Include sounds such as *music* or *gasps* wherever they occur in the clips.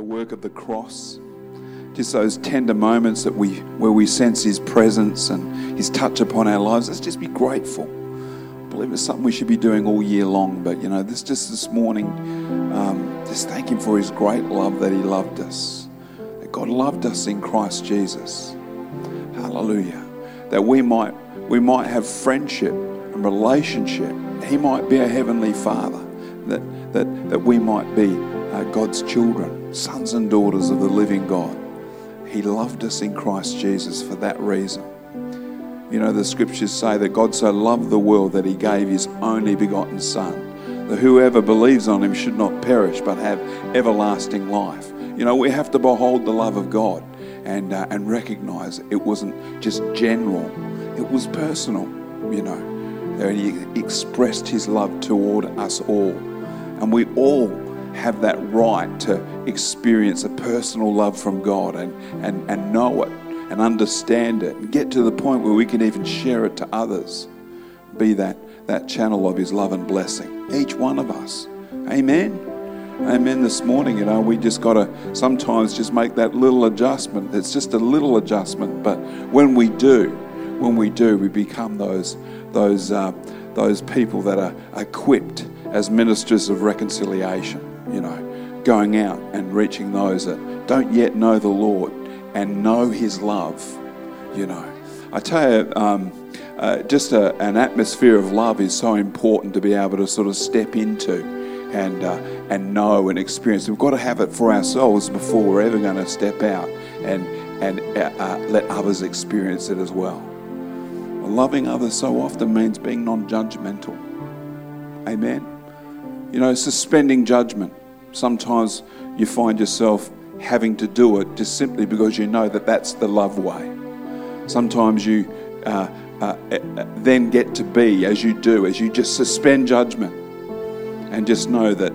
the work of the cross. Just those tender moments that we, where we sense His presence and His touch upon our lives. Let's just be grateful. I believe it's something we should be doing all year long. But you know, this just this morning, um, just thank Him for His great love that He loved us. That God loved us in Christ Jesus. Hallelujah. That we might we might have friendship and relationship. He might be a heavenly Father. That that that we might be God's children, sons and daughters of the living God. He loved us in Christ Jesus for that reason. You know, the scriptures say that God so loved the world that he gave his only begotten Son, that whoever believes on him should not perish but have everlasting life. You know, we have to behold the love of God and, uh, and recognize it wasn't just general, it was personal, you know. That he expressed his love toward us all. And we all have that right to experience a personal love from God and, and, and know it and understand it and get to the point where we can even share it to others. Be that, that channel of His love and blessing. Each one of us. Amen. Amen. This morning, you know, we just got to sometimes just make that little adjustment. It's just a little adjustment, but when we do, when we do, we become those those uh, those people that are equipped as ministers of reconciliation you know, going out and reaching those that don't yet know the Lord and know His love, you know. I tell you, um, uh, just a, an atmosphere of love is so important to be able to sort of step into and, uh, and know and experience. We've got to have it for ourselves before we're ever going to step out and, and uh, uh let others experience it as well. Loving others so often means being non judgmental. Amen. You know, suspending judgment sometimes you find yourself having to do it just simply because you know that that's the love way. Sometimes you uh, uh, uh, then get to be as you do, as you just suspend judgment and just know that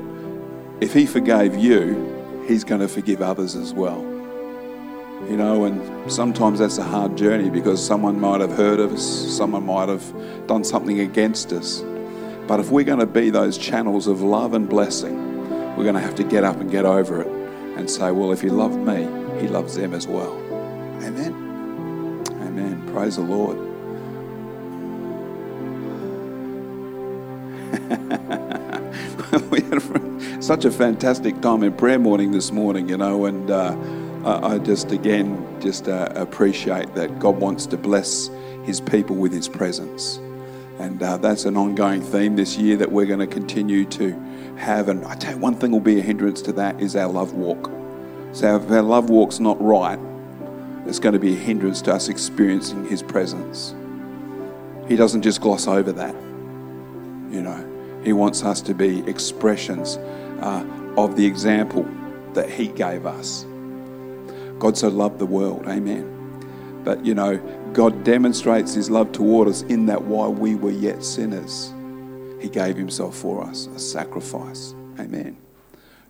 if He forgave you, He's going to forgive others as well. You know, and sometimes that's a hard journey because someone might have heard of us, someone might have done something against us. But if we're going to be those channels of love and blessing, we're going to have to get up and get over it and say, well, if he loved me, he loves them as well. Amen. Amen. Praise the Lord. *laughs* we had such a fantastic time in prayer morning this morning, you know, and uh, I just again just uh, appreciate that God wants to bless His people with His presence, and uh, that's an ongoing theme this year that we're going to continue to have. And I tell you, one thing will be a hindrance to that is our love walk. So if our love walk's not right, it's going to be a hindrance to us experiencing His presence. He doesn't just gloss over that. You know, He wants us to be expressions uh, of the example that He gave us. God so loved the world, amen. But you know, God demonstrates His love toward us in that while we were yet sinners, he gave Himself for us, a sacrifice. Amen.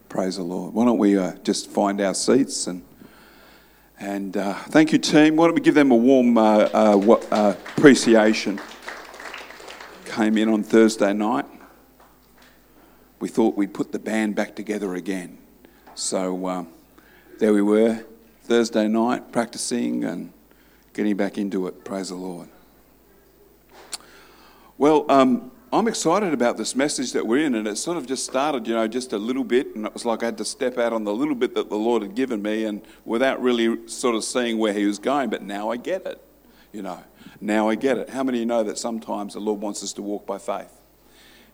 Praise the Lord. Why don't we uh, just find our seats and and uh, thank you, team. Why don't we give them a warm uh, uh, uh appreciation? Came in on Thursday night. We thought we'd put the band back together again. So uh, there we were, Thursday night, practicing and getting back into it. Praise the Lord. Well, um, I'm excited about this message that we're in, and it sort of just started, you know, just a little bit, and it was like I had to step out on the little bit that the Lord had given me, and without really sort of seeing where He was going. But now I get it, you know. Now I get it. How many of you know that sometimes the Lord wants us to walk by faith?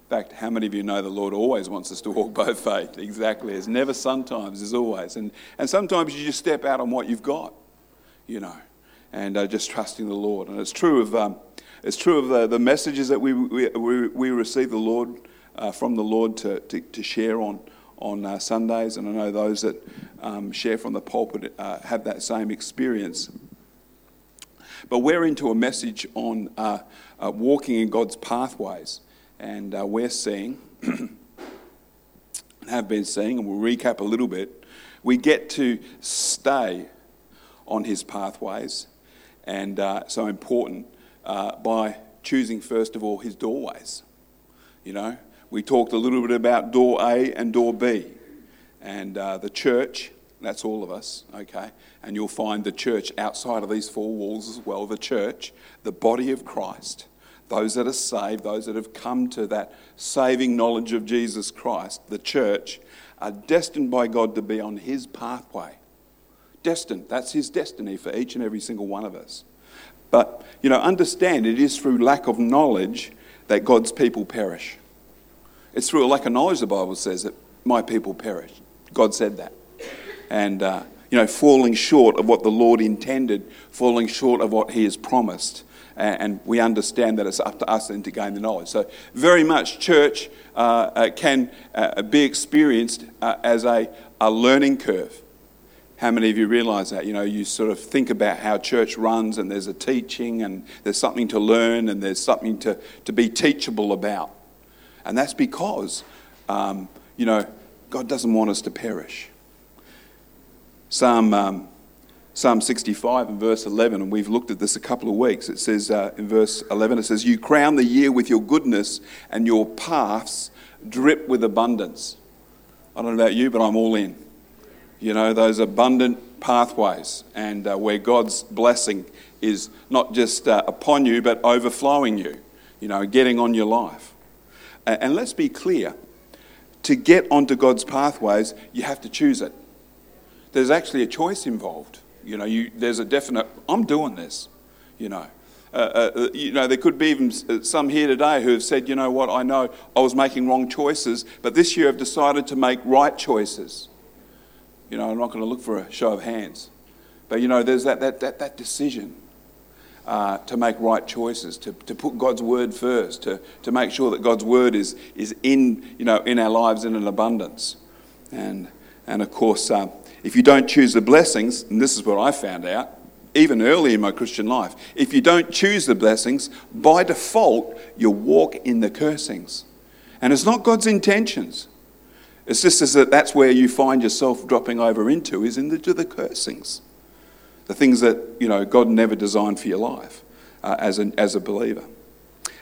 In fact, how many of you know the Lord always wants us to walk by faith? Exactly. It's never sometimes, it's always. And, and sometimes you just step out on what you've got, you know, and uh, just trusting the Lord. And it's true of. Um, it's true of the, the messages that we, we, we receive the Lord uh, from the Lord to, to, to share on, on uh, Sundays, and I know those that um, share from the pulpit uh, have that same experience. But we're into a message on uh, uh, walking in God's pathways, and uh, we're seeing, *clears throat* have been seeing, and we'll recap a little bit, we get to stay on His pathways, and so important uh, by choosing, first of all, his doorways. You know, we talked a little bit about door A and door B. And uh, the church That's all of us, okay? And you'll find the church outside of these four walls as well the church, the body of Christ, those that are saved, those that have come to that saving knowledge of Jesus Christ, the church, are destined by God to be on His pathway. Destined. That's His destiny for each and every single one of us. But, you know, understand it is through lack of knowledge that God's people perish. It's through a lack of knowledge, the Bible says, that my people perish. God said that. And, uh, you know, falling short of what the Lord intended, falling short of what He has promised. And we understand that it's up to us then to gain the knowledge. So, very much church uh, uh, can uh, be experienced uh, as a, a learning curve. How many of you realize that? You know, you sort of think about how church runs and there's a teaching and there's something to learn and there's something to, to be teachable about. And that's because, um, you know, God doesn't want us to perish. Psalm, um, Psalm 65 and verse 11, and we've looked at this a couple of weeks. It says uh, in verse 11, it says, You crown the year with your goodness, and your paths drip with abundance. I don't know about you, but I'm all in you know, those abundant pathways and uh, where God's blessing is not just uh, upon you, but overflowing you, you know, getting on your life. And, and let's be clear to get onto God's pathways, you have to choose it. There's actually a choice involved. You know, you, there's a definite, I'm doing this, you know. Uh, uh, you know, there could be even uh, some here today who have said, you know what, I know I was making wrong choices, but this year I've decided to make right choices. You know, I'm not going to look for a show of hands. But, you know, there's that, that, that, that decision uh, to make right choices, to, to put God's word first, to, to make sure that God's word is, is in, you know, in our lives in an abundance. And, and of course, uh, if you don't choose the blessings, and this is what I found out, even early in my Christian life, if you don't choose the blessings, by default, you walk in the cursings. And it's not God's intentions. It's just as that that's where you find yourself dropping over into is into the cursings, the things that you know God never designed for your life uh, as, an, as a believer.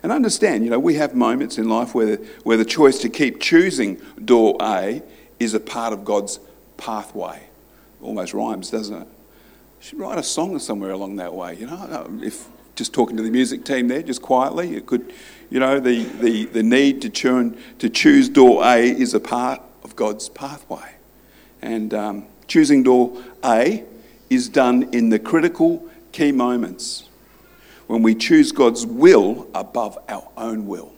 And understand, you know, we have moments in life where the, where the choice to keep choosing door A is a part of God's pathway. Almost rhymes, doesn't it? You should write a song somewhere along that way, you know. If just talking to the music team there, just quietly, it could, you know, the, the, the need to, churn, to choose door A is a part of God's pathway. And um, choosing door A is done in the critical key moments when we choose God's will above our own will.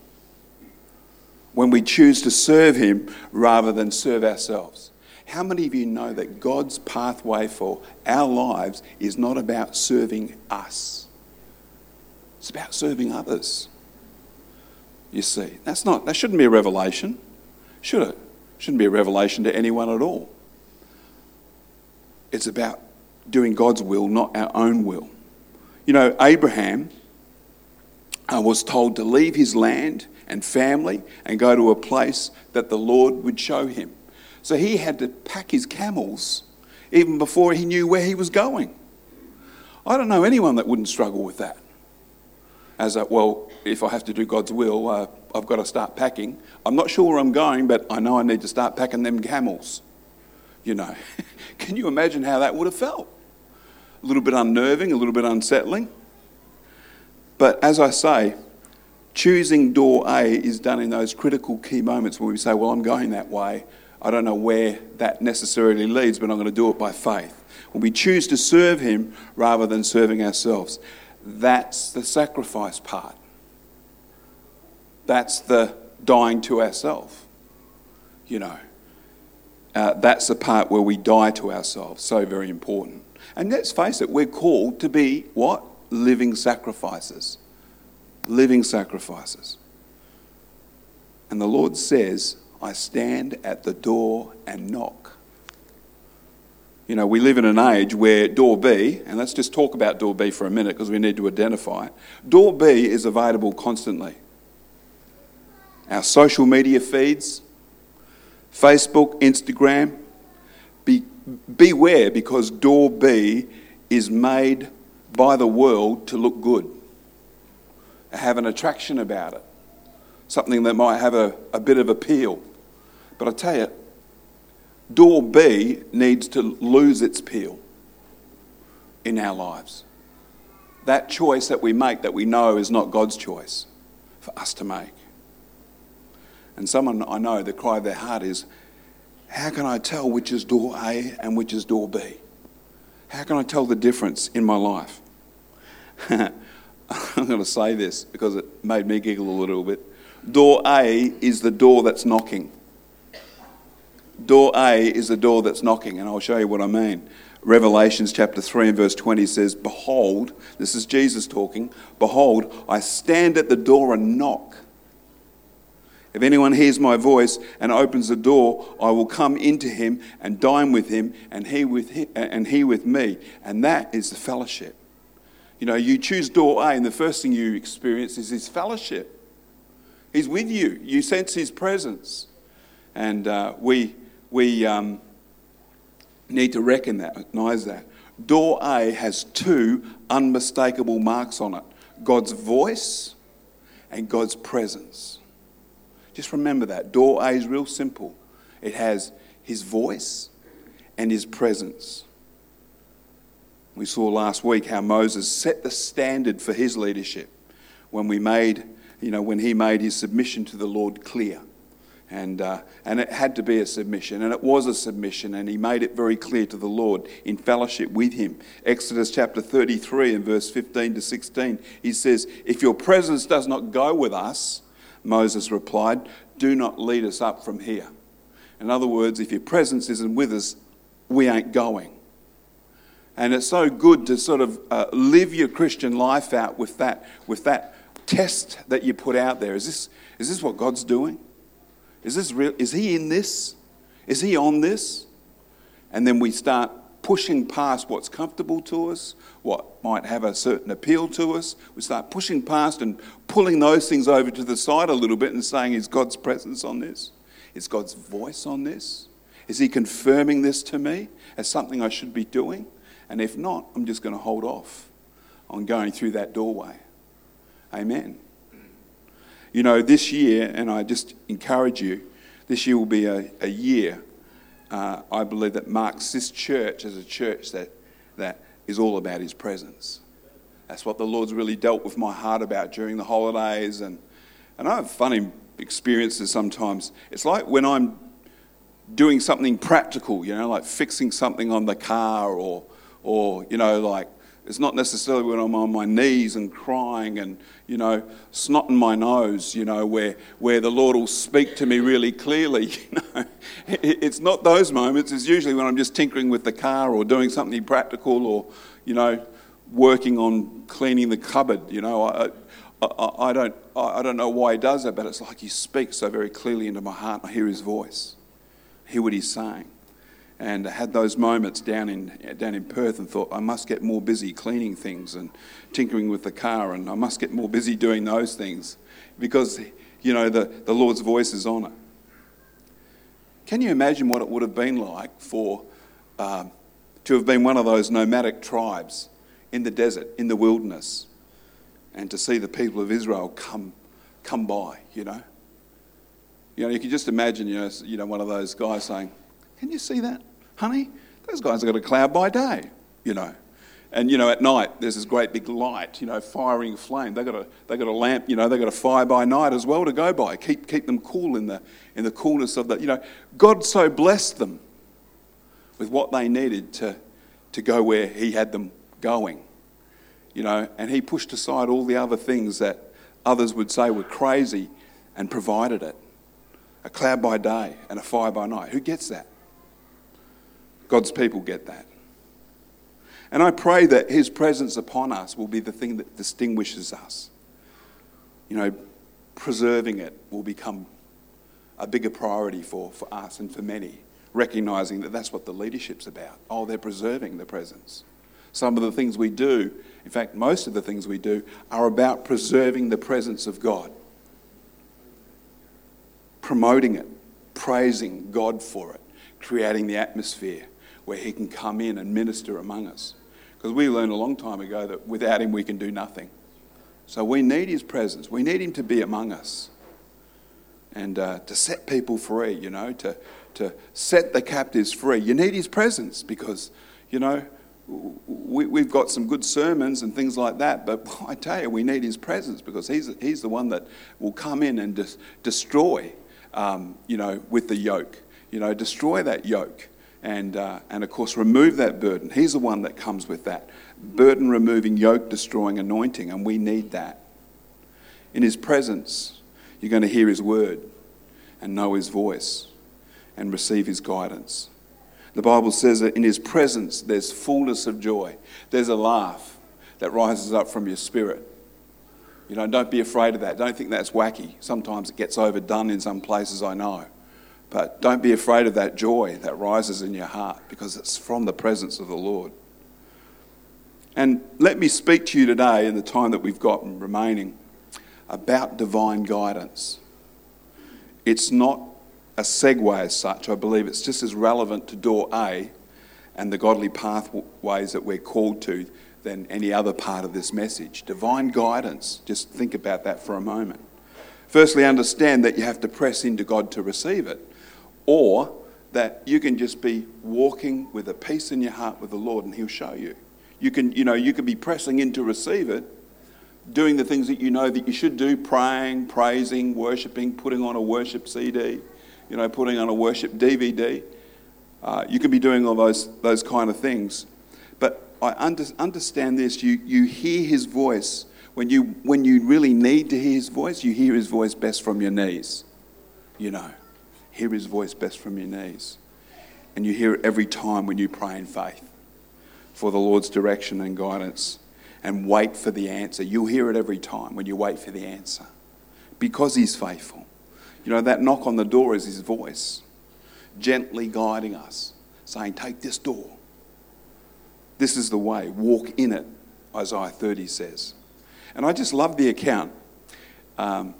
When we choose to serve Him rather than serve ourselves. How many of you know that God's pathway for our lives is not about serving us? It's about serving others. You see, that's not that shouldn't be a revelation, should it? Shouldn't be a revelation to anyone at all. It's about doing God's will, not our own will. You know, Abraham uh, was told to leave his land and family and go to a place that the Lord would show him. So he had to pack his camels even before he knew where he was going. I don't know anyone that wouldn't struggle with that. As a, well, if I have to do God's will, uh, I've got to start packing. I'm not sure where I'm going, but I know I need to start packing them camels. You know, *laughs* can you imagine how that would have felt? A little bit unnerving, a little bit unsettling. But as I say, choosing door A is done in those critical key moments where we say, Well, I'm going that way. I don't know where that necessarily leads, but I'm going to do it by faith. When we choose to serve Him rather than serving ourselves, that's the sacrifice part. That's the dying to ourselves. You know, uh, that's the part where we die to ourselves. So very important. And let's face it, we're called to be what? Living sacrifices. Living sacrifices. And the Lord says, I stand at the door and knock. You know, we live in an age where door B, and let's just talk about door B for a minute because we need to identify it. Door B is available constantly our social media feeds, Facebook, Instagram. Be, beware because door B is made by the world to look good, have an attraction about it, something that might have a, a bit of appeal. But I tell you, door B needs to lose its peel in our lives. That choice that we make that we know is not God's choice for us to make. And someone I know, the cry of their heart is, How can I tell which is door A and which is door B? How can I tell the difference in my life? *laughs* I'm going to say this because it made me giggle a little bit. Door A is the door that's knocking. Door A is the door that's knocking, and I'll show you what I mean. Revelations chapter 3 and verse 20 says, Behold, this is Jesus talking, Behold, I stand at the door and knock. If anyone hears my voice and opens the door, I will come into him and dine with him and he with, him, and he with me. And that is the fellowship. You know, you choose door A, and the first thing you experience is his fellowship. He's with you, you sense his presence. And uh, we, we um, need to recognize that. Door A has two unmistakable marks on it God's voice and God's presence. Just remember that. Door A is real simple. It has his voice and his presence. We saw last week how Moses set the standard for his leadership when we made, you know, when he made his submission to the Lord clear. And, uh, and it had to be a submission, and it was a submission, and he made it very clear to the Lord in fellowship with him. Exodus chapter 33 and verse 15 to 16, he says, If your presence does not go with us, Moses replied, Do not lead us up from here. In other words, if your presence isn't with us, we ain't going. And it's so good to sort of uh, live your Christian life out with that, with that test that you put out there. Is this, is this what God's doing? Is this real? Is He in this? Is He on this? And then we start pushing past what's comfortable to us, what might have a certain appeal to us. We start pushing past and pulling those things over to the side a little bit and saying, Is God's presence on this? Is God's voice on this? Is He confirming this to me as something I should be doing? And if not, I'm just going to hold off on going through that doorway. Amen. You know, this year, and I just encourage you, this year will be a, a year, uh, I believe, that marks this church as a church that, that is all about His presence. That's what the Lord's really dealt with my heart about during the holidays. And, and I have funny experiences sometimes. It's like when I'm doing something practical, you know, like fixing something on the car or, or you know, like it's not necessarily when I'm on my knees and crying and, you know, snotting my nose, you know, where, where the Lord will speak to me really clearly. *laughs* You know, it's not those moments. It's usually when I'm just tinkering with the car or doing something practical or, you know, working on cleaning the cupboard. You know, I, I, I don't, I don't know why he does that, but it's like he speaks so very clearly into my heart. I hear his voice, I hear what he's saying and had those moments down in, down in Perth and thought, I must get more busy cleaning things and tinkering with the car, and I must get more busy doing those things because, you know, the, the Lord's voice is on it. Can you imagine what it would have been like for uh, to have been one of those nomadic tribes in the desert, in the wilderness, and to see the people of Israel come, come by, you know? You know, you can just imagine, you know, you know, one of those guys saying, Can you see that? Honey, those guys have got a cloud by day, you know. And, you know, at night, there's this great big light, you know, firing flame. They've got a, they got a lamp, you know, they've got a fire by night as well to go by. Keep, keep them cool in the, in the coolness of the, you know. God so blessed them with what they needed to, to go where He had them going, you know. And He pushed aside all the other things that others would say were crazy and provided it. A cloud by day and a fire by night. Who gets that? God's people get that. And I pray that His presence upon us will be the thing that distinguishes us. You know, preserving it will become a bigger priority for, for us and for many, recognizing that that's what the leadership's about. Oh, they're preserving the presence. Some of the things we do, in fact, most of the things we do, are about preserving the presence of God, promoting it, praising God for it, creating the atmosphere where He can come in and minister among us. Because we learned a long time ago that without Him we can do nothing. So we need His presence. We need Him to be among us and uh, to set people free, you know, to, to set the captives free. You need his presence because, you know, we, have got some good sermons and things like that, but *laughs* I tell you, we need his presence because he's, he's the one that will come in and destroy, um, you know, with the yoke. You know, destroy that yoke and, uh, and of course, remove that burden. He's the one that comes with that burden removing, yoke destroying anointing, and we need that. In his presence, you're going to hear his word and know his voice and receive his guidance. The Bible says that in his presence there's fullness of joy. There's a laugh that rises up from your spirit. You know, don't be afraid of that. Don't think that's wacky. Sometimes it gets overdone in some places, I know. But don't be afraid of that joy that rises in your heart because it's from the presence of the Lord. And let me speak to you today in the time that we've got remaining about divine guidance. It's not a segue as such. I believe it's just as relevant to door A and the godly pathways that we're called to than any other part of this message. Divine guidance, just think about that for a moment. Firstly, understand that you have to press into God to receive it, or that you can just be walking with a peace in your heart with the Lord and He'll show you. You can, you know, you can be pressing in to receive it, doing the things that you know that you should do, praying, praising, worshipping, putting on a worship CD, you know, putting on a worship DVD. Uh, you can be doing all those, those kind of things. But I under, understand this. You, you hear his voice. When you, when you really need to hear his voice, you hear his voice best from your knees. You know, hear his voice best from your knees. And you hear it every time when you pray in faith for the Lord's direction and guidance and wait for the answer. You'll hear it every time when you wait for the answer because he's faithful. You know, that knock on the door is his voice, gently guiding us, saying, Take this door. This is the way. Walk in it, Isaiah 30 says. And I just love the account um,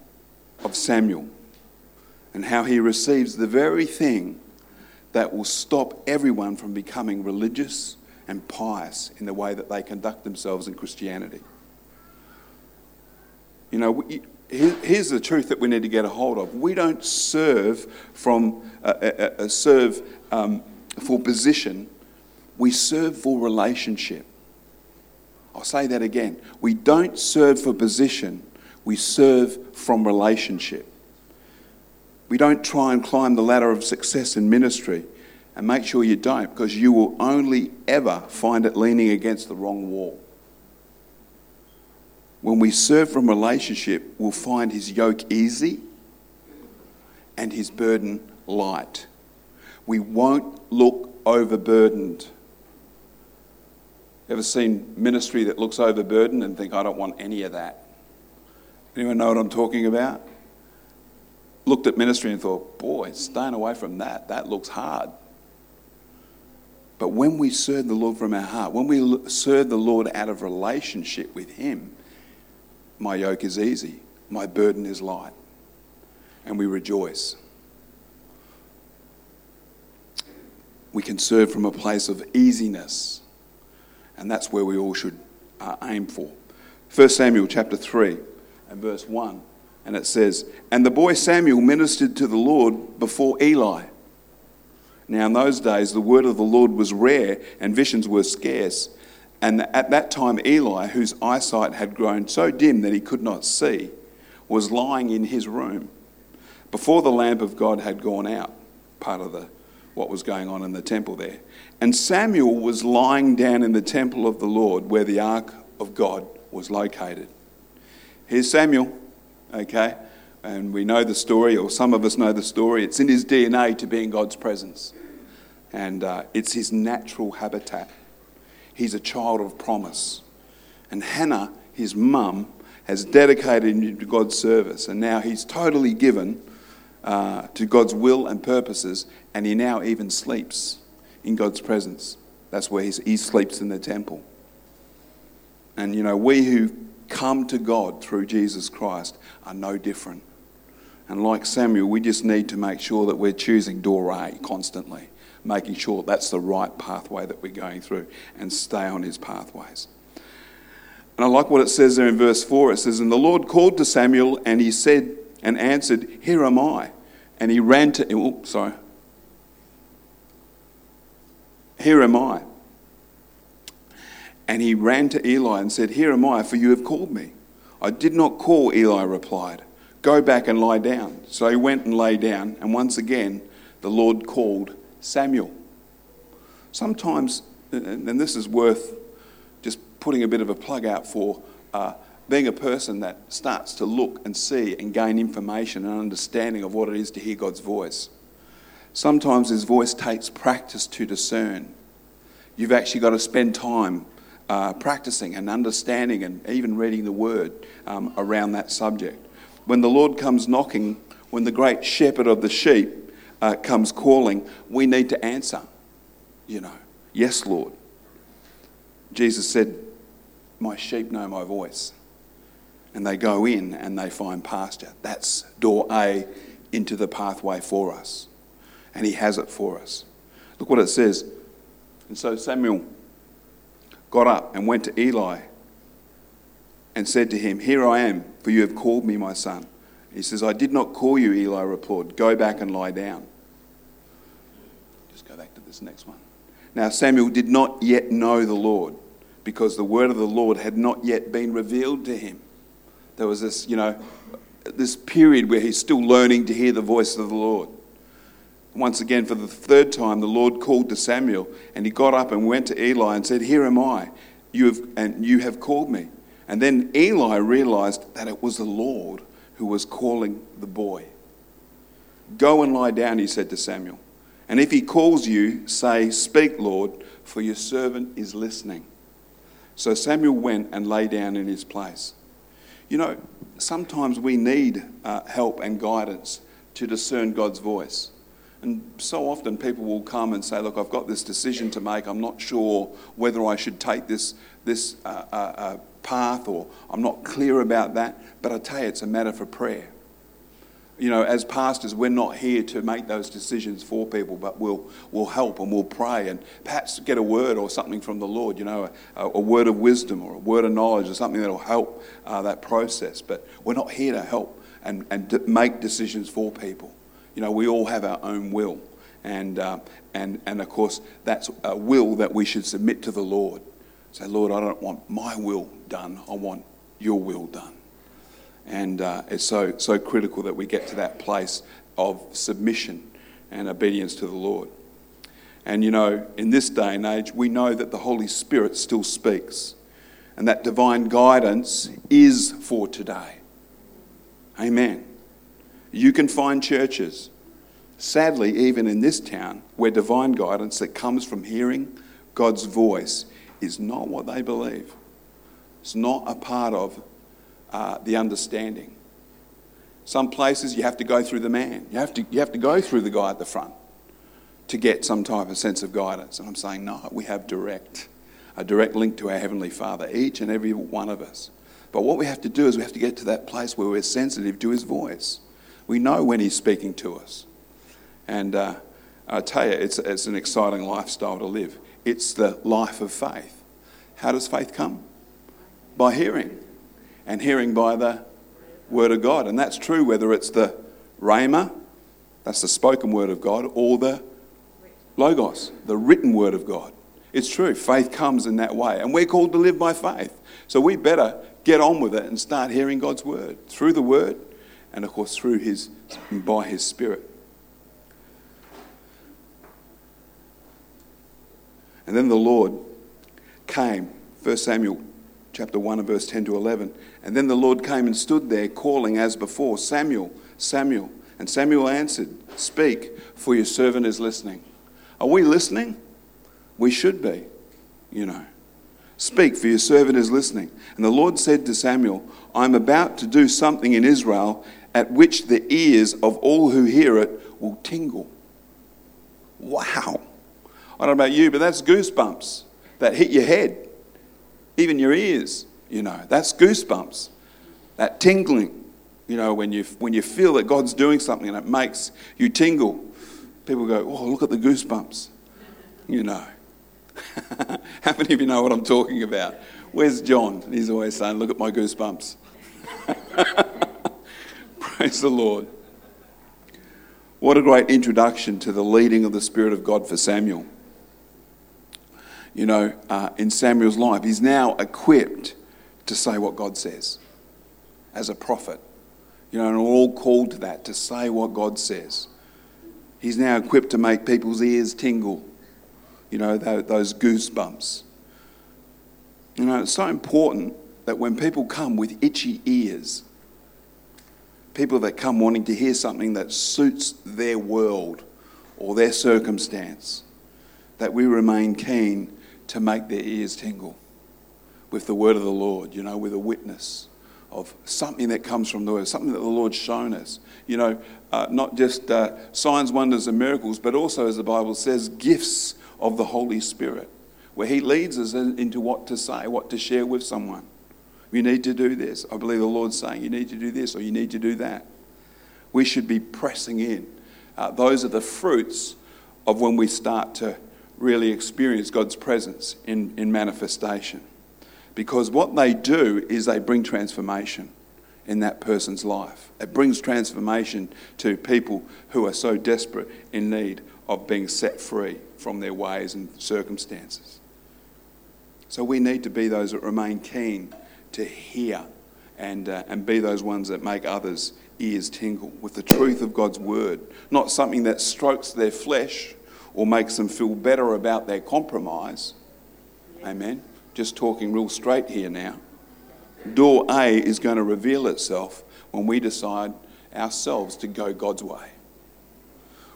of Samuel and how he receives the very thing that will stop everyone from becoming religious and pious in the way that they conduct themselves in Christianity. You know, here's the truth that we need to get a hold of. We don't serve from uh, uh, uh, serve um, for position. We serve for relationship. I'll say that again. We don't serve for position. We serve from relationship. We don't try and climb the ladder of success in ministry and make sure you don't because you will only ever find it leaning against the wrong wall. When we serve from relationship, we'll find his yoke easy and his burden light. We won't look overburdened. Ever seen ministry that looks overburdened and think, I don't want any of that? Anyone know what I'm talking about? Looked at ministry and thought, boy, staying away from that, that looks hard. But when we serve the Lord from our heart, when we serve the Lord out of relationship with Him, my yoke is easy, my burden is light, and we rejoice. We can serve from a place of easiness, and that's where we all should uh, aim for. 1 Samuel chapter 3 and verse 1, and it says, And the boy Samuel ministered to the Lord before Eli. Now, in those days, the word of the Lord was rare and visions were scarce. And at that time, Eli, whose eyesight had grown so dim that he could not see, was lying in his room before the lamp of God had gone out, part of the, what was going on in the temple there. And Samuel was lying down in the temple of the Lord where the ark of God was located. Here's Samuel, okay? And we know the story, or some of us know the story. It's in his DNA to be in God's presence, and uh, it's his natural habitat. He's a child of promise. And Hannah, his mum, has dedicated him to God's service. And now he's totally given uh, to God's will and purposes. And he now even sleeps in God's presence. That's where he sleeps in the temple. And you know, we who come to God through Jesus Christ are no different. And like Samuel, we just need to make sure that we're choosing door A constantly making sure that's the right pathway that we're going through and stay on his pathways. And I like what it says there in verse 4. It says, And the Lord called to Samuel, and he said and answered, Here am I. And he ran to, oh, sorry. Here am I. And he ran to Eli and said, Here am I, for you have called me. I did not call, Eli replied. Go back and lie down. So he went and lay down, and once again the Lord called Samuel. Sometimes, and this is worth just putting a bit of a plug out for, uh, being a person that starts to look and see and gain information and understanding of what it is to hear God's voice. Sometimes His voice takes practice to discern. You've actually got to spend time uh, practicing and understanding and even reading the Word um, around that subject. When the Lord comes knocking, when the great shepherd of the sheep uh, comes calling, we need to answer. You know, yes, Lord. Jesus said, My sheep know my voice. And they go in and they find pasture. That's door A into the pathway for us. And He has it for us. Look what it says. And so Samuel got up and went to Eli and said to him, Here I am, for you have called me, my son. He says, I did not call you, Eli replied. Go back and lie down. Just go back to this next one. Now, Samuel did not yet know the Lord because the word of the Lord had not yet been revealed to him. There was this, you know, this period where he's still learning to hear the voice of the Lord. Once again, for the third time, the Lord called to Samuel, and he got up and went to Eli and said, Here am I, you have, and you have called me. And then Eli realized that it was the Lord who was calling the boy. Go and lie down, he said to Samuel. And if he calls you, say, Speak, Lord, for your servant is listening. So Samuel went and lay down in his place. You know, sometimes we need uh, help and guidance to discern God's voice. And so often people will come and say, Look, I've got this decision to make. I'm not sure whether I should take this, this uh, uh, uh, path or I'm not clear about that. But I tell you, it's a matter for prayer. You know, as pastors, we're not here to make those decisions for people, but we'll, we'll help and we'll pray and perhaps get a word or something from the Lord, you know, a, a word of wisdom or a word of knowledge or something that'll help uh, that process. But we're not here to help and, and make decisions for people. You know, we all have our own will. And, uh, and, and of course, that's a will that we should submit to the Lord. Say, Lord, I don't want my will done, I want your will done. And uh, it's so, so critical that we get to that place of submission and obedience to the Lord. And you know, in this day and age, we know that the Holy Spirit still speaks and that divine guidance is for today. Amen. You can find churches, sadly, even in this town, where divine guidance that comes from hearing God's voice is not what they believe. It's not a part of uh, the understanding. Some places you have to go through the man. You have, to, you have to go through the guy at the front to get some type of sense of guidance. And I'm saying, no, we have direct, a direct link to our Heavenly Father, each and every one of us. But what we have to do is we have to get to that place where we're sensitive to His voice. We know when He's speaking to us. And uh, I tell you, it's, it's an exciting lifestyle to live. It's the life of faith. How does faith come? By hearing, and hearing by the Word of God. And that's true whether it's the Rhema, that's the spoken Word of God, or the Logos, the written Word of God. It's true, faith comes in that way. And we're called to live by faith. So we better get on with it and start hearing God's Word through the Word and of course through his by his spirit. And then the Lord came, 1 Samuel chapter 1 and verse 10 to 11. And then the Lord came and stood there calling as before, Samuel, Samuel. And Samuel answered, Speak, for your servant is listening. Are we listening? We should be, you know. Speak, for your servant is listening. And the Lord said to Samuel, I'm about to do something in Israel at which the ears of all who hear it will tingle. Wow. I don't know about you, but that's goosebumps that hit your head, even your ears, you know. That's goosebumps. That tingling, you know, when you, when you feel that God's doing something and it makes you tingle. People go, oh, look at the goosebumps, you know. *laughs* How many of you know what I'm talking about? Where's John? He's always saying, look at my goosebumps. *laughs* Praise the Lord. What a great introduction to the leading of the Spirit of God for Samuel. you know, uh, in Samuel's life. He's now equipped to say what God says as a prophet. You know, and we're all called to that, to say what God says. He's now equipped to make people's ears tingle, you know, those goosebumps. You know, it's so important that when people come with itchy ears, people that come wanting to hear something that suits their world or their circumstance, that we remain keen to make their ears tingle with the word of the Lord, you know, with a witness of something that comes from the word, something that the Lord's shown us. You know, uh, not just uh, signs, wonders, and miracles, but also, as the Bible says, gifts of the Holy Spirit, where He leads us into what to say, what to share with someone. You need to do this. I believe the Lord's saying you need to do this or you need to do that. We should be pressing in. Uh, those are the fruits of when we start to really experience God's presence in, in manifestation. Because what they do is they bring transformation in that person's life. It brings transformation to people who are so desperate in need of being set free from their ways and circumstances. So we need to be those that remain keen to hear and, uh, and be those ones that make others' ears tingle with the truth of God's word, not something that strokes their flesh or makes them feel better about their compromise. Amen. Just talking real straight here now. Door A is going to reveal itself when we decide ourselves to go God's way.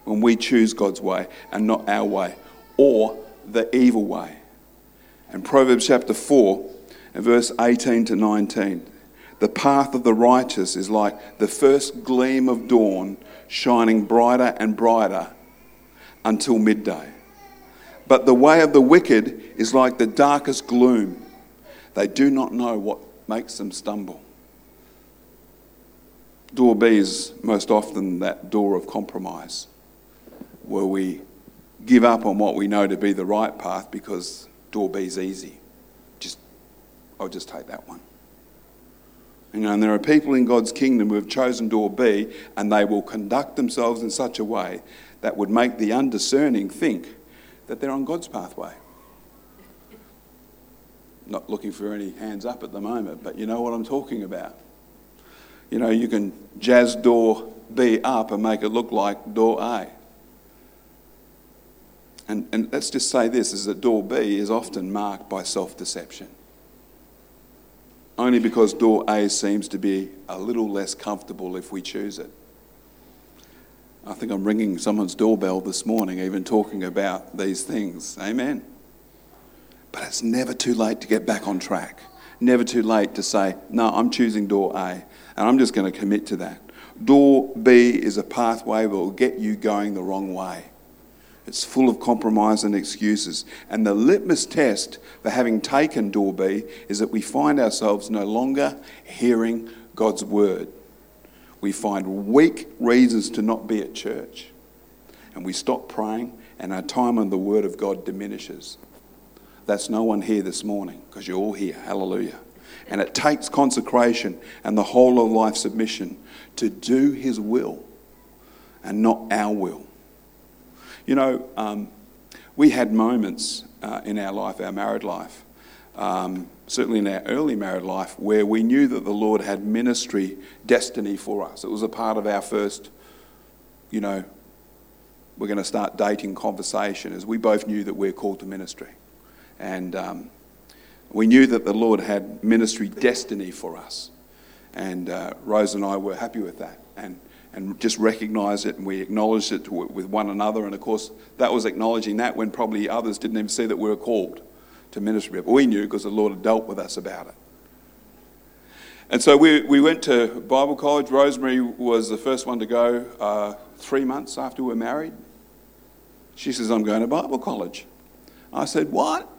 When we choose God's way and not our way or the evil way. And Proverbs chapter 4 verse 18 to 19. The path of the righteous is like the first gleam of dawn, shining brighter and brighter until midday. But the way of the wicked is like the darkest gloom. They do not know what makes them stumble. Door B is most often that door of compromise, where we give up on what we know to be the right path because door B is easy. I'll just take that one. You know, and there are people in God's kingdom who have chosen door B and they will conduct themselves in such a way that would make the undiscerning think that they're on God's pathway. Not looking for any hands up at the moment, but you know what I'm talking about. You know, you can jazz door B up and make it look like door A. And, and let's just say this is that door B is often marked by self deception only because door A seems to be a little less comfortable if we choose it. I think I'm ringing someone's doorbell this morning, even talking about these things. Amen. But it's never too late to get back on track. Never too late to say, no, I'm choosing door A, and I'm just going to commit to that. Door B is a pathway that will get you going the wrong way. It's full of compromise and excuses. And the litmus test for having taken door B is that we find ourselves no longer hearing God's word. We find weak reasons to not be at church. And we stop praying, and our time on the word of God diminishes. That's no one here this morning because you're all here. Hallelujah. And it takes consecration and the whole of life submission to do His will and not our will. You know, um, we had moments uh, in our life, our married life, um, certainly in our early married life, where we knew that the Lord had ministry destiny for us. It was a part of our first, you know, we're going to start dating conversation, as we both knew that we're called to ministry. And um, we knew that the Lord had ministry destiny for us. And uh, Rose and I were happy with that. And and just recognize it and we acknowledged it with one another. And of course, that was acknowledging that when probably others didn't even see that we were called to ministry. But we knew because the Lord had dealt with us about it. And so we, we went to Bible college. Rosemary was the first one to go uh, three months after we were married. She says, I'm going to Bible college. I said, What?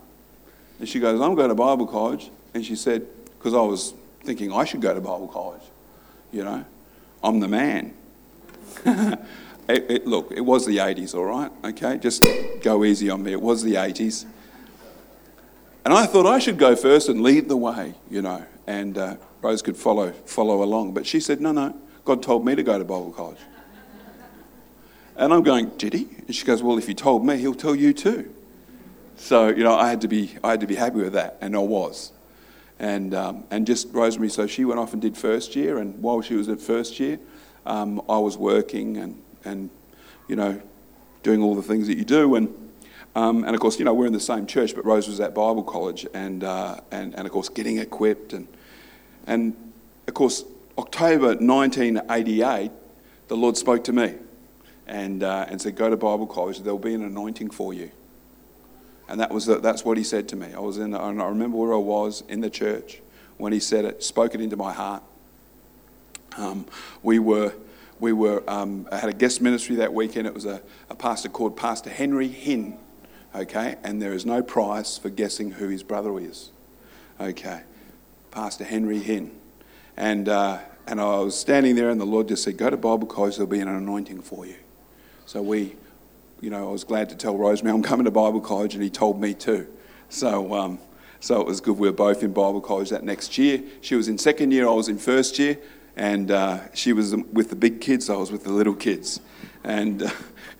And she goes, I'm going to Bible college. And she said, Because I was thinking I should go to Bible college, you know, I'm the man. It, it, look, it was the 80s, all right? Okay, just go easy on me. It was the 80s. And I thought I should go first and lead the way, you know, and uh, Rose could follow, follow along. But she said, no, no, God told me to go to Bible college. And I'm going, did he? And she goes, well, if he told me, he'll tell you too. so you know, I had to be I had to be happy with that, and I was. And um, and just Rosemary, so she went off and did first year, and while she was at first year, um, I was working and and you know, doing all the things that you do, and um, and of course, you know, we're in the same church, but Rose was at Bible college, and uh, and and of course, getting equipped, and and of course, October 1988, the Lord spoke to me and, uh, and said, Go to Bible college, there'll be an anointing for you. And that was the, that's what he said to me. I was in, and I remember where I was in the church when he said it, spoke it into my heart. Um, we were, we were, um, I had a guest ministry that weekend. It was a, a pastor called Pastor Henry Hinn, okay? And there is no prize for guessing who his brother is, okay? Pastor Henry Hinn. And, uh, and I was standing there, and the Lord just said, Go to Bible college, there'll be an anointing for you. So we, you know, I was glad to tell Rosemary I'm coming to Bible college, and he told me too. So, um, so it was good. We were both in Bible college that next year. She was in second year, I was in first year, and uh, she was with the big kids, I was with the little kids. And, uh,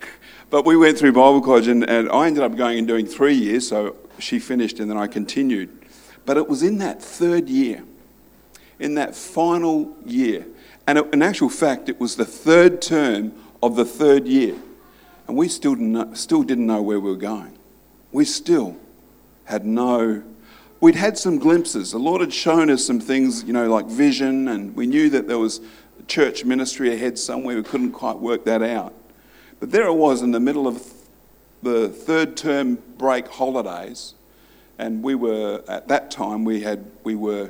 *laughs* but we went through Bible college, and, and I ended up going and doing three years, so she finished, and then I continued. But it was in that third year in that final year. And in actual fact, it was the third term of the third year. And we still didn't know, still didn't know where we were going. We still had no. We'd had some glimpses. The Lord had shown us some things, you know, like vision, and we knew that there was church ministry ahead somewhere. We couldn't quite work that out. But there it was in the middle of the third term break holidays, and we were at that time we had we were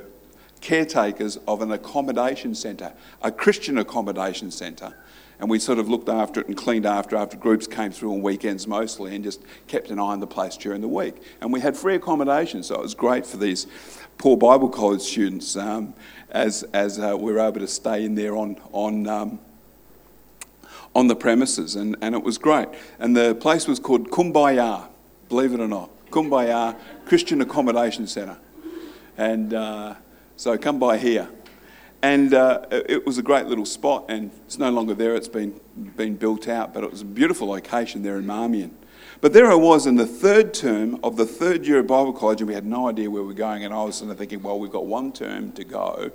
caretakers of an accommodation centre, a Christian accommodation centre. And we sort of looked after it and cleaned after after groups came through on weekends mostly and just kept an eye on the place during the week. And we had free accommodation, so it was great for these poor Bible college students um, as, as uh, we were able to stay in there on, on, um, on the premises. And, and it was great. And the place was called Kumbaya, believe it or not. Kumbaya Christian Accommodation Centre. And uh, so come by here. And uh, it was a great little spot, and it's no longer there, it's been, been built out, but it was a beautiful location there in Marmion. But there I was in the third term of the third year of Bible college, and we had no idea where we were going. And I was sort of thinking, well, we've got one term to go.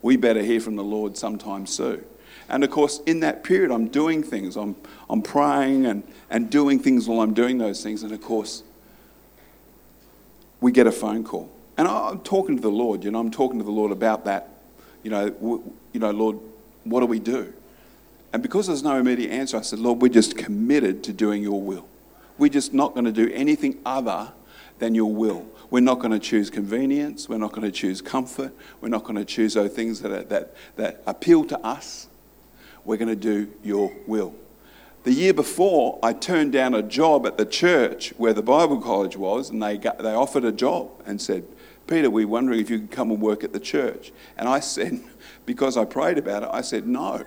We better hear from the Lord sometime soon. And of course, in that period, I'm doing things. I'm, I'm praying and, and doing things while I'm doing those things. And of course, we get a phone call. And I'm talking to the Lord, you know, I'm talking to the Lord about that. You know, w- you know, Lord, what do we do? And because there's no immediate answer, I said, Lord, we're just committed to doing your will. We're just not going to do anything other than your will. We're not going to choose convenience. We're not going to choose comfort. We're not going to choose those things that, are, that, that appeal to us. We're going to do your will. The year before, I turned down a job at the church where the Bible college was, and they, got, they offered a job and said, Peter, we're wondering if you could come and work at the church. And I said, *laughs* because I prayed about it, I said no.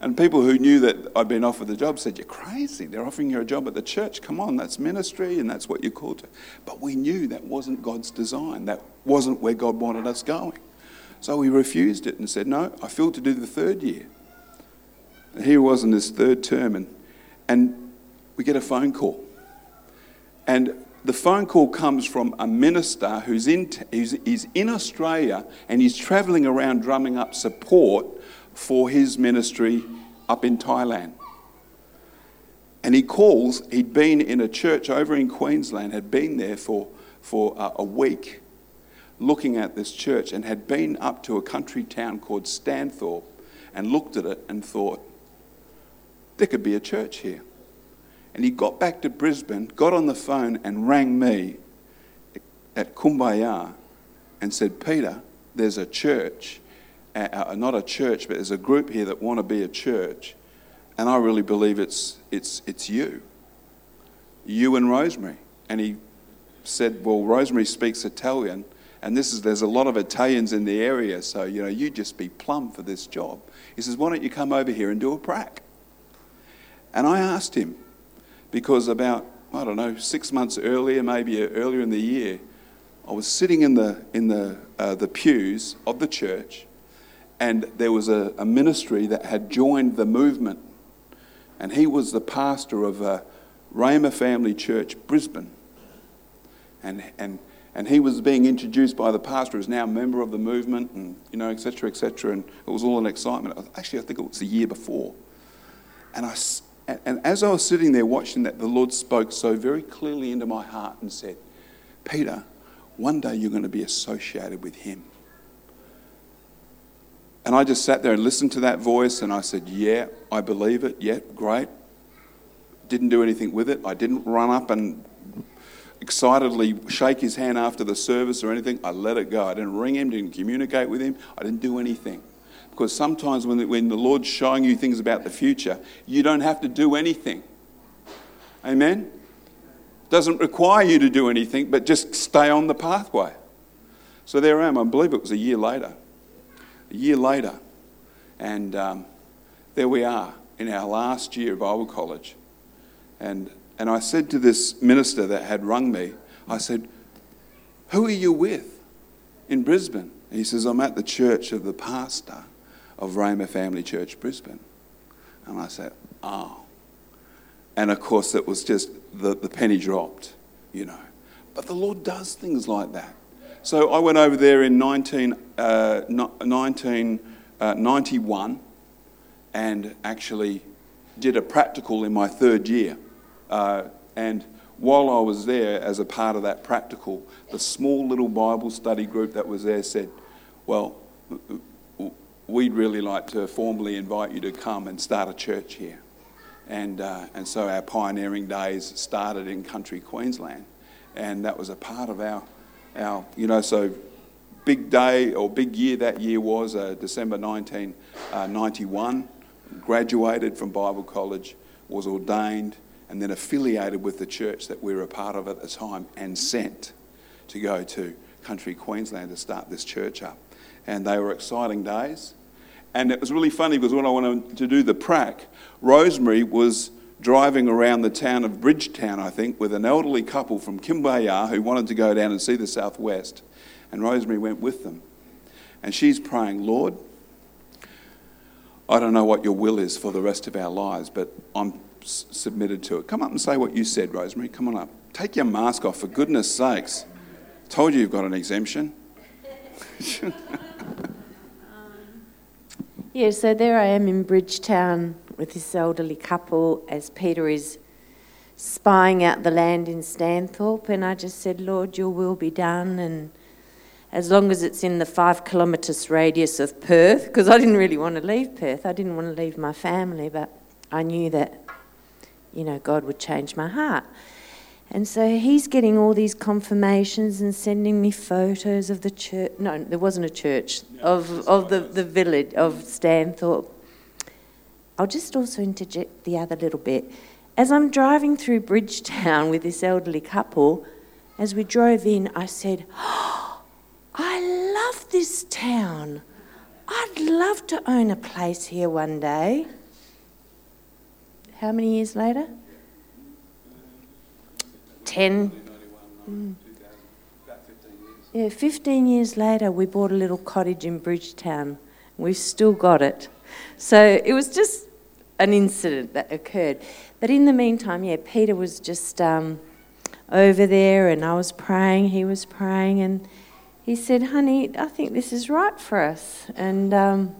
And people who knew that I'd been offered the job said, You're crazy. They're offering you a job at the church. Come on, that's ministry and that's what you're called to. But we knew that wasn't God's design. That wasn't where God wanted us going. So we refused it and said, No, I feel to do the third year. And here was in his third term, and, and we get a phone call. And the phone call comes from a minister who's in, who's, is in Australia and he's travelling around drumming up support for his ministry up in Thailand. And he calls, he'd been in a church over in Queensland, had been there for, for a, a week looking at this church and had been up to a country town called Stanthorpe and looked at it and thought, there could be a church here. And he got back to Brisbane, got on the phone, and rang me at Kumbaya and said, Peter, there's a church, uh, not a church, but there's a group here that want to be a church. And I really believe it's, it's, it's you, you and Rosemary. And he said, Well, Rosemary speaks Italian, and this is, there's a lot of Italians in the area, so you know, you just be plumb for this job. He says, Why don't you come over here and do a prac? And I asked him, because about, I don't know, six months earlier, maybe earlier in the year, I was sitting in the, in the, uh, the pews of the church, and there was a, a, ministry that had joined the movement. And he was the pastor of a Rhema Family Church, Brisbane. And, and, and he was being introduced by the pastor as now a member of the movement and, you know, etc., etc. And it was all an excitement. Actually, I think it was the year before. And, I, and as I was sitting there watching that, the Lord spoke so very clearly into my heart and said, Peter, one day you're going to be associated with him. And I just sat there and listened to that voice and I said, Yeah, I believe it. Yeah, great. Didn't do anything with it. I didn't run up and excitedly shake his hand after the service or anything. I let it go. I didn't ring him, didn't communicate with him. I didn't do anything. Because sometimes when the, when the Lord's showing you things about the future, you don't have to do anything. Amen? Doesn't require you to do anything, but just stay on the pathway. So there I am. I believe it was a year later. A year later. And um, there we are in our last year of Bible college. And, and I said to this minister that had rung me, I said, Who are you with in Brisbane? And he says, I'm at the church of the pastor of Rhema Family Church, Brisbane. And I said, Oh. And of course, it was just the, the penny dropped, you know. But the Lord does things like that. So I went over there in 19, uh, 1991 uh, and actually did a practical in my third year. Uh, and while I was there, as a part of that practical, the small little Bible study group that was there said, Well, we'd really like to formally invite you to come and start a church here. And, uh, and so our pioneering days started in country Queensland. And that was a part of our, our you know, so big day or big year that year was uh, December 1991. Uh, graduated from Bible College, was ordained, and then affiliated with the church that we were a part of at the time and sent to go to country Queensland to start this church up. And they were exciting days. And it was really funny because when I wanted to do the prac, Rosemary was driving around the town of Bridgetown, I think, with an elderly couple from Kumbaya who wanted to go down and see the southwest. And Rosemary went with them. And she's praying, Lord, I don't know what your will is for the rest of our lives, but I'm submitted to it. Come up and say what you said, Rosemary. Come on up. Take your mask off, for goodness sakes. Told you you've got an exemption. *laughs* Um, yeah, so there I am in Bridgetown with this elderly couple as Peter is spying out the land in Stanthorpe, and I just said, Lord, your will be done, and as long as it's in the five kilometres radius of Perth, because I didn't really want to leave Perth, I didn't want to leave my family, but I knew that, you know, God would change my heart. And so he's getting all these confirmations and sending me photos of the church. No, there wasn't a church, of, of the, the village of Stanthorpe. I'll just also interject the other little bit. As I'm driving through Bridgetown with this elderly couple, as we drove in, I said, oh, *gasps* I love this town. I'd love to own a place here one day. How many years later? 10. Mm. Yeah, 15 years later, we bought a little cottage in Bridgetown. We've still got it. So it was just an incident that occurred. But in the meantime, yeah, Peter was just um, over there and I was praying, he was praying, and he said, Honey, I think this is right for us. And um,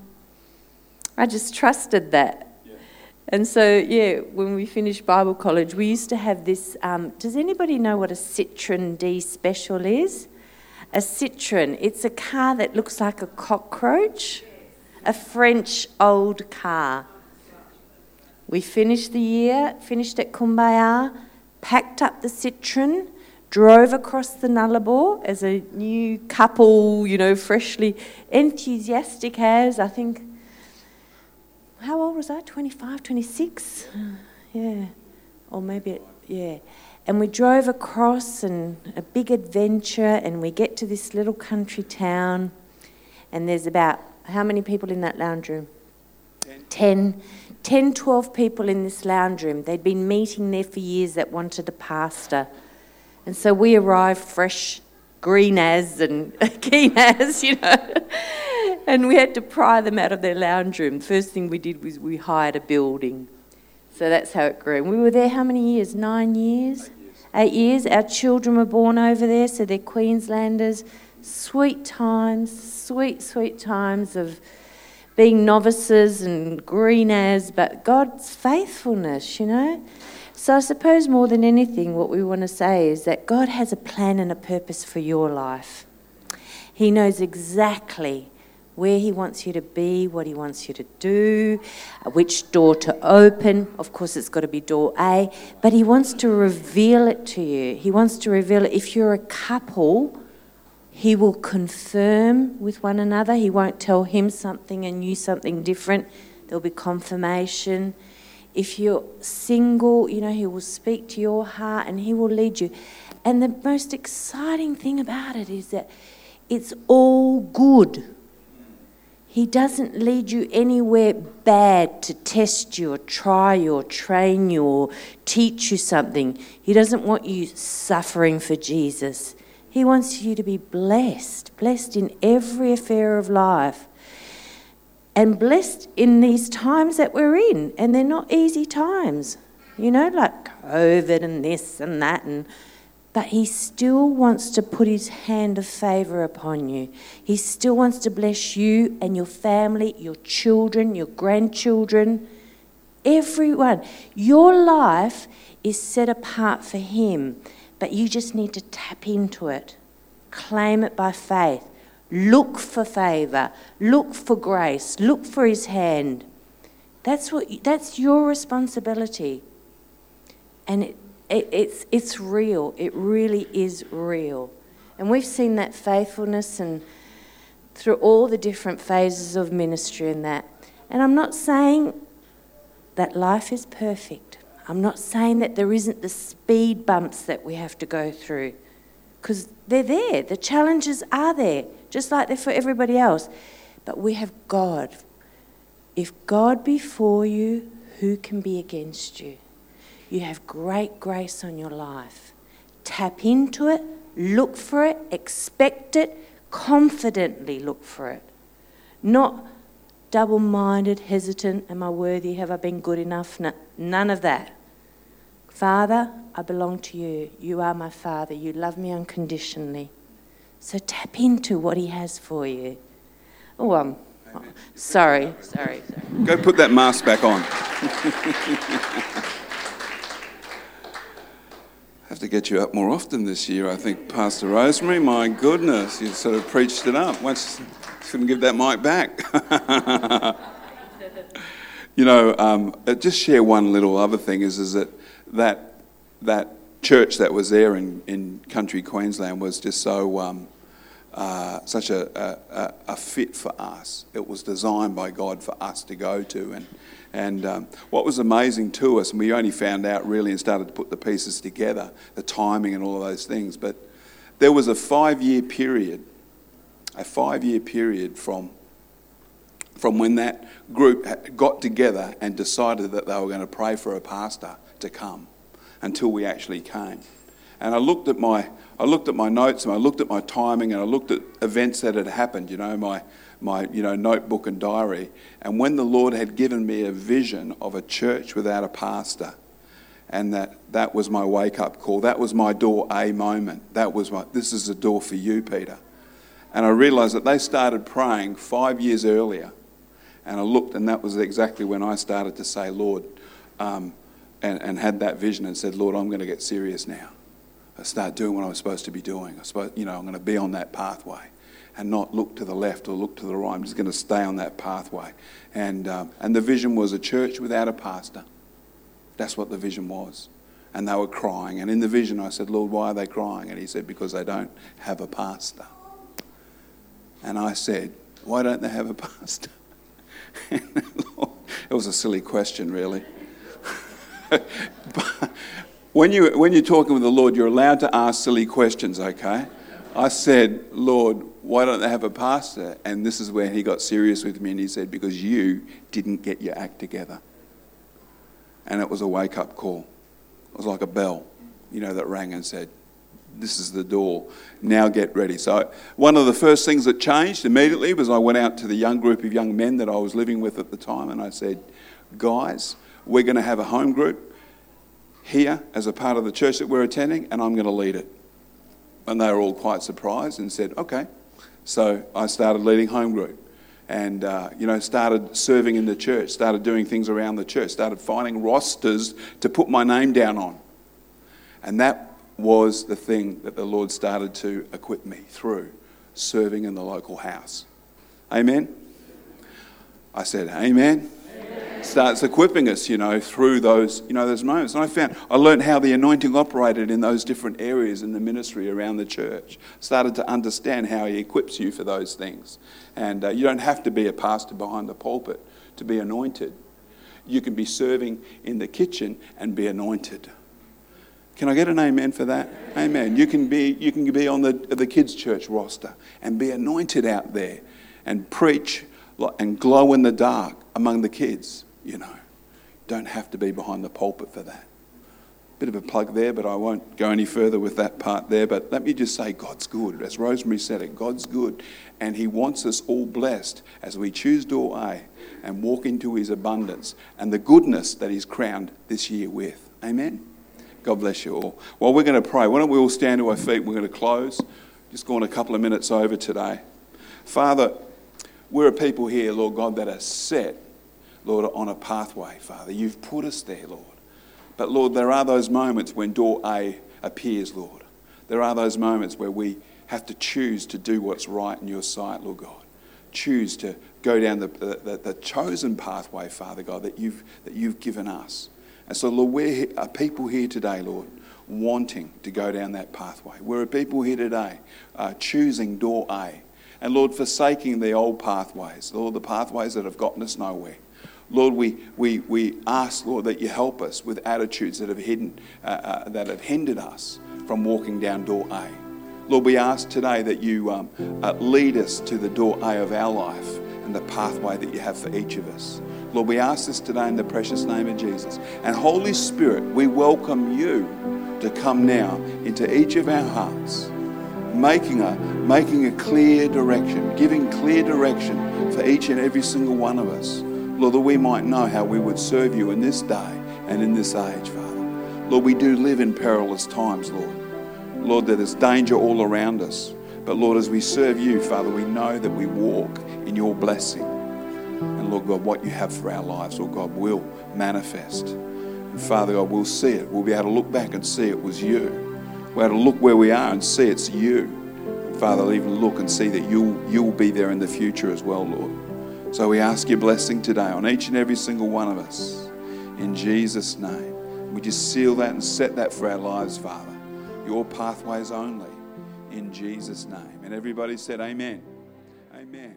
I just trusted that. And so, yeah, when we finished Bible college, we used to have this. Um, does anybody know what a Citroen D Special is? A Citroen, it's a car that looks like a cockroach, a French old car. We finished the year, finished at Kumbaya, packed up the Citroen, drove across the Nullarbor as a new couple, you know, freshly enthusiastic as, I think how old was I? 25, 26? Yeah. Or maybe, yeah. And we drove across and a big adventure, and we get to this little country town, and there's about how many people in that lounge room? 10. 10, 12 people in this lounge room. They'd been meeting there for years that wanted a pastor. And so we arrived fresh, green as and *laughs* keen as, you know *laughs* and we had to pry them out of their lounge room. First thing we did was we hired a building. So that's how it grew. And we were there how many years? Nine years? eight years. Our children were born over there, so they're Queenslanders. Sweet times, sweet, sweet times of being novices and green as, but God's faithfulness, you know. So I suppose more than anything, what we want to say is that God has a plan and a purpose for your life. He knows exactly where He wants you to be, what He wants you to do, uh, which door to open. Of course, it's got to be door A, but He wants to reveal it to you. He wants to reveal it. If you're a couple, He will confirm with one another. He won't tell him something and you something different. There'll be confirmation. If you're single, you know, He will speak to your heart and He will lead you. And the most exciting thing about it is that it's all good. He doesn't lead you anywhere bad to test you or try you or train you or teach you something. He doesn't want you suffering for Jesus. He wants you to be blessed, blessed in every affair of life, and blessed in these times that we're in. And they're not easy times, you know, like COVID and this and that and but he still wants to put his hand of favour upon you. He still wants to bless you and your family, your children, your grandchildren, everyone. Your life is set apart for him, but you just need to tap into it. Claim it by faith. Look for favour. Look for grace. Look for his hand. That's, what, that's your responsibility. And it, it, it's, it's real. It really is real. And we've seen that faithfulness and through all the different phases of ministry and that. And I'm not saying that life is perfect. I'm not saying that there isn't the speed bumps that we have to go through because they're there. The challenges are there, just like they're for everybody else. But we have God. If God be for you, who can be against you? You have great grace on your life. Tap into it, look for it, expect it, confidently look for it. Not double minded, hesitant, am I worthy? Have I been good enough? No, none of that. Father, I belong to you. You are my Father. You love me unconditionally. So tap into what He has for you. Oh, um, oh, sorry, sorry, sorry. Go put that mask back on. *laughs* to get you up more often this year, I think, Pastor Rosemary. My goodness, you sort of preached it up. Once, couldn't give that mic back. *laughs* you know, um, uh, just share one little other thing is, is that, that that church that was there in, in country Queensland was just so um, uh, such a, a, a, fit for us. It was designed by God for us to go to, and and um, what was amazing to us, and we only found out really and started to put the pieces together, the timing and all of those things, but there was a five year period, a five year period from, from when that group got together and decided that they were going to pray for a pastor to come until we actually came. And I looked at my, I looked at my notes and I looked at my timing and I looked at events that had happened, you know, my, my you know, notebook and diary. And when the Lord had given me a vision of a church without a pastor, and that, that was my wake up call, that was my door A moment. That was my, this is the door for you, Peter. And I realized that they started praying five years earlier. And I looked, and that was exactly when I started to say, Lord, um, and, and had that vision and said, Lord, I'm going to get serious now. I start doing what I'm supposed to be doing. I suppose, you know, I'm going to be on that pathway and not look to the left or look to the right. I'm just going to stay on that pathway. And, um, and the vision was a church without a pastor. That's what the vision was. And they were crying. And in the vision, I said, Lord, why are they crying? And he said, Because they don't have a pastor. And I said, Why don't they have a pastor? Lord, *laughs* it was a silly question, really. *laughs* but when, you, when you're talking with the Lord, you're allowed to ask silly questions, okay? I said, Lord, why don't they have a pastor? And this is where he got serious with me and he said, Because you didn't get your act together. And it was a wake up call. It was like a bell, you know, that rang and said, This is the door. Now get ready. So, one of the first things that changed immediately was I went out to the young group of young men that I was living with at the time and I said, Guys, we're going to have a home group. here as a part of the church that we're attending, and I'm going to lead it. And they were all quite surprised and said, okay. So I started leading home group and, uh, you know, started serving in the church, started doing things around the church, started finding rosters to put my name down on. And that was the thing that the Lord started to equip me through serving in the local house. Amen? I said, Amen starts equipping us, you know, through those, you know, those moments. And I found, I learned how the anointing operated in those different areas in the ministry around the church. Started to understand how he equips you for those things. And uh, you don't have to be a pastor behind the pulpit to be anointed. You can be serving in the kitchen and be anointed. Can I get an amen for that? Amen. You can be, you can be on the, the kids' church roster and be anointed out there and preach and glow in the dark among the kids you know. Don't have to be behind the pulpit for that. Bit of a plug there, but I won't go any further with that part there. But let me just say, God's good. As Rosemary said it, God's good. And He wants us all blessed as we choose door A and walk into His abundance and the goodness that He's crowned this year with. Amen? God bless you all. Well, we're going to pray. Why don't we all stand to our feet? We're going to close. Just going a couple of minutes over today. Father, we're a people here, Lord God, that are set Lord, on a pathway, Father. You've put us there, Lord. But Lord, there are those moments when door A appears, Lord. There are those moments where we have to choose to do what's right in your sight, Lord God. Choose to go down the, the, the chosen pathway, Father God, that you've, that you've given us. And so, Lord, we're people here today, Lord, wanting to go down that pathway. We're a people here today uh, choosing door A. And Lord, forsaking the old pathways, Lord, the pathways that have gotten us nowhere. Lord, we, we, we ask, Lord, that you help us with attitudes that have, hidden, uh, uh, that have hindered us from walking down door A. Lord, we ask today that you um, uh, lead us to the door A of our life and the pathway that you have for each of us. Lord, we ask this today in the precious name of Jesus. And Holy Spirit, we welcome you to come now into each of our hearts, making a, making a clear direction, giving clear direction for each and every single one of us. Lord, that we might know how we would serve you in this day and in this age, Father. Lord, we do live in perilous times, Lord. Lord, there is danger all around us. But Lord, as we serve you, Father, we know that we walk in your blessing. And Lord God, what you have for our lives, Lord God, will manifest. And Father God, we'll see it. We'll be able to look back and see it was you. We'll be able to look where we are and see it's you. And Father, even look and see that you'll, you'll be there in the future as well, Lord. So we ask your blessing today on each and every single one of us. In Jesus' name. We just seal that and set that for our lives, Father. Your pathways only. In Jesus' name. And everybody said, Amen. Amen.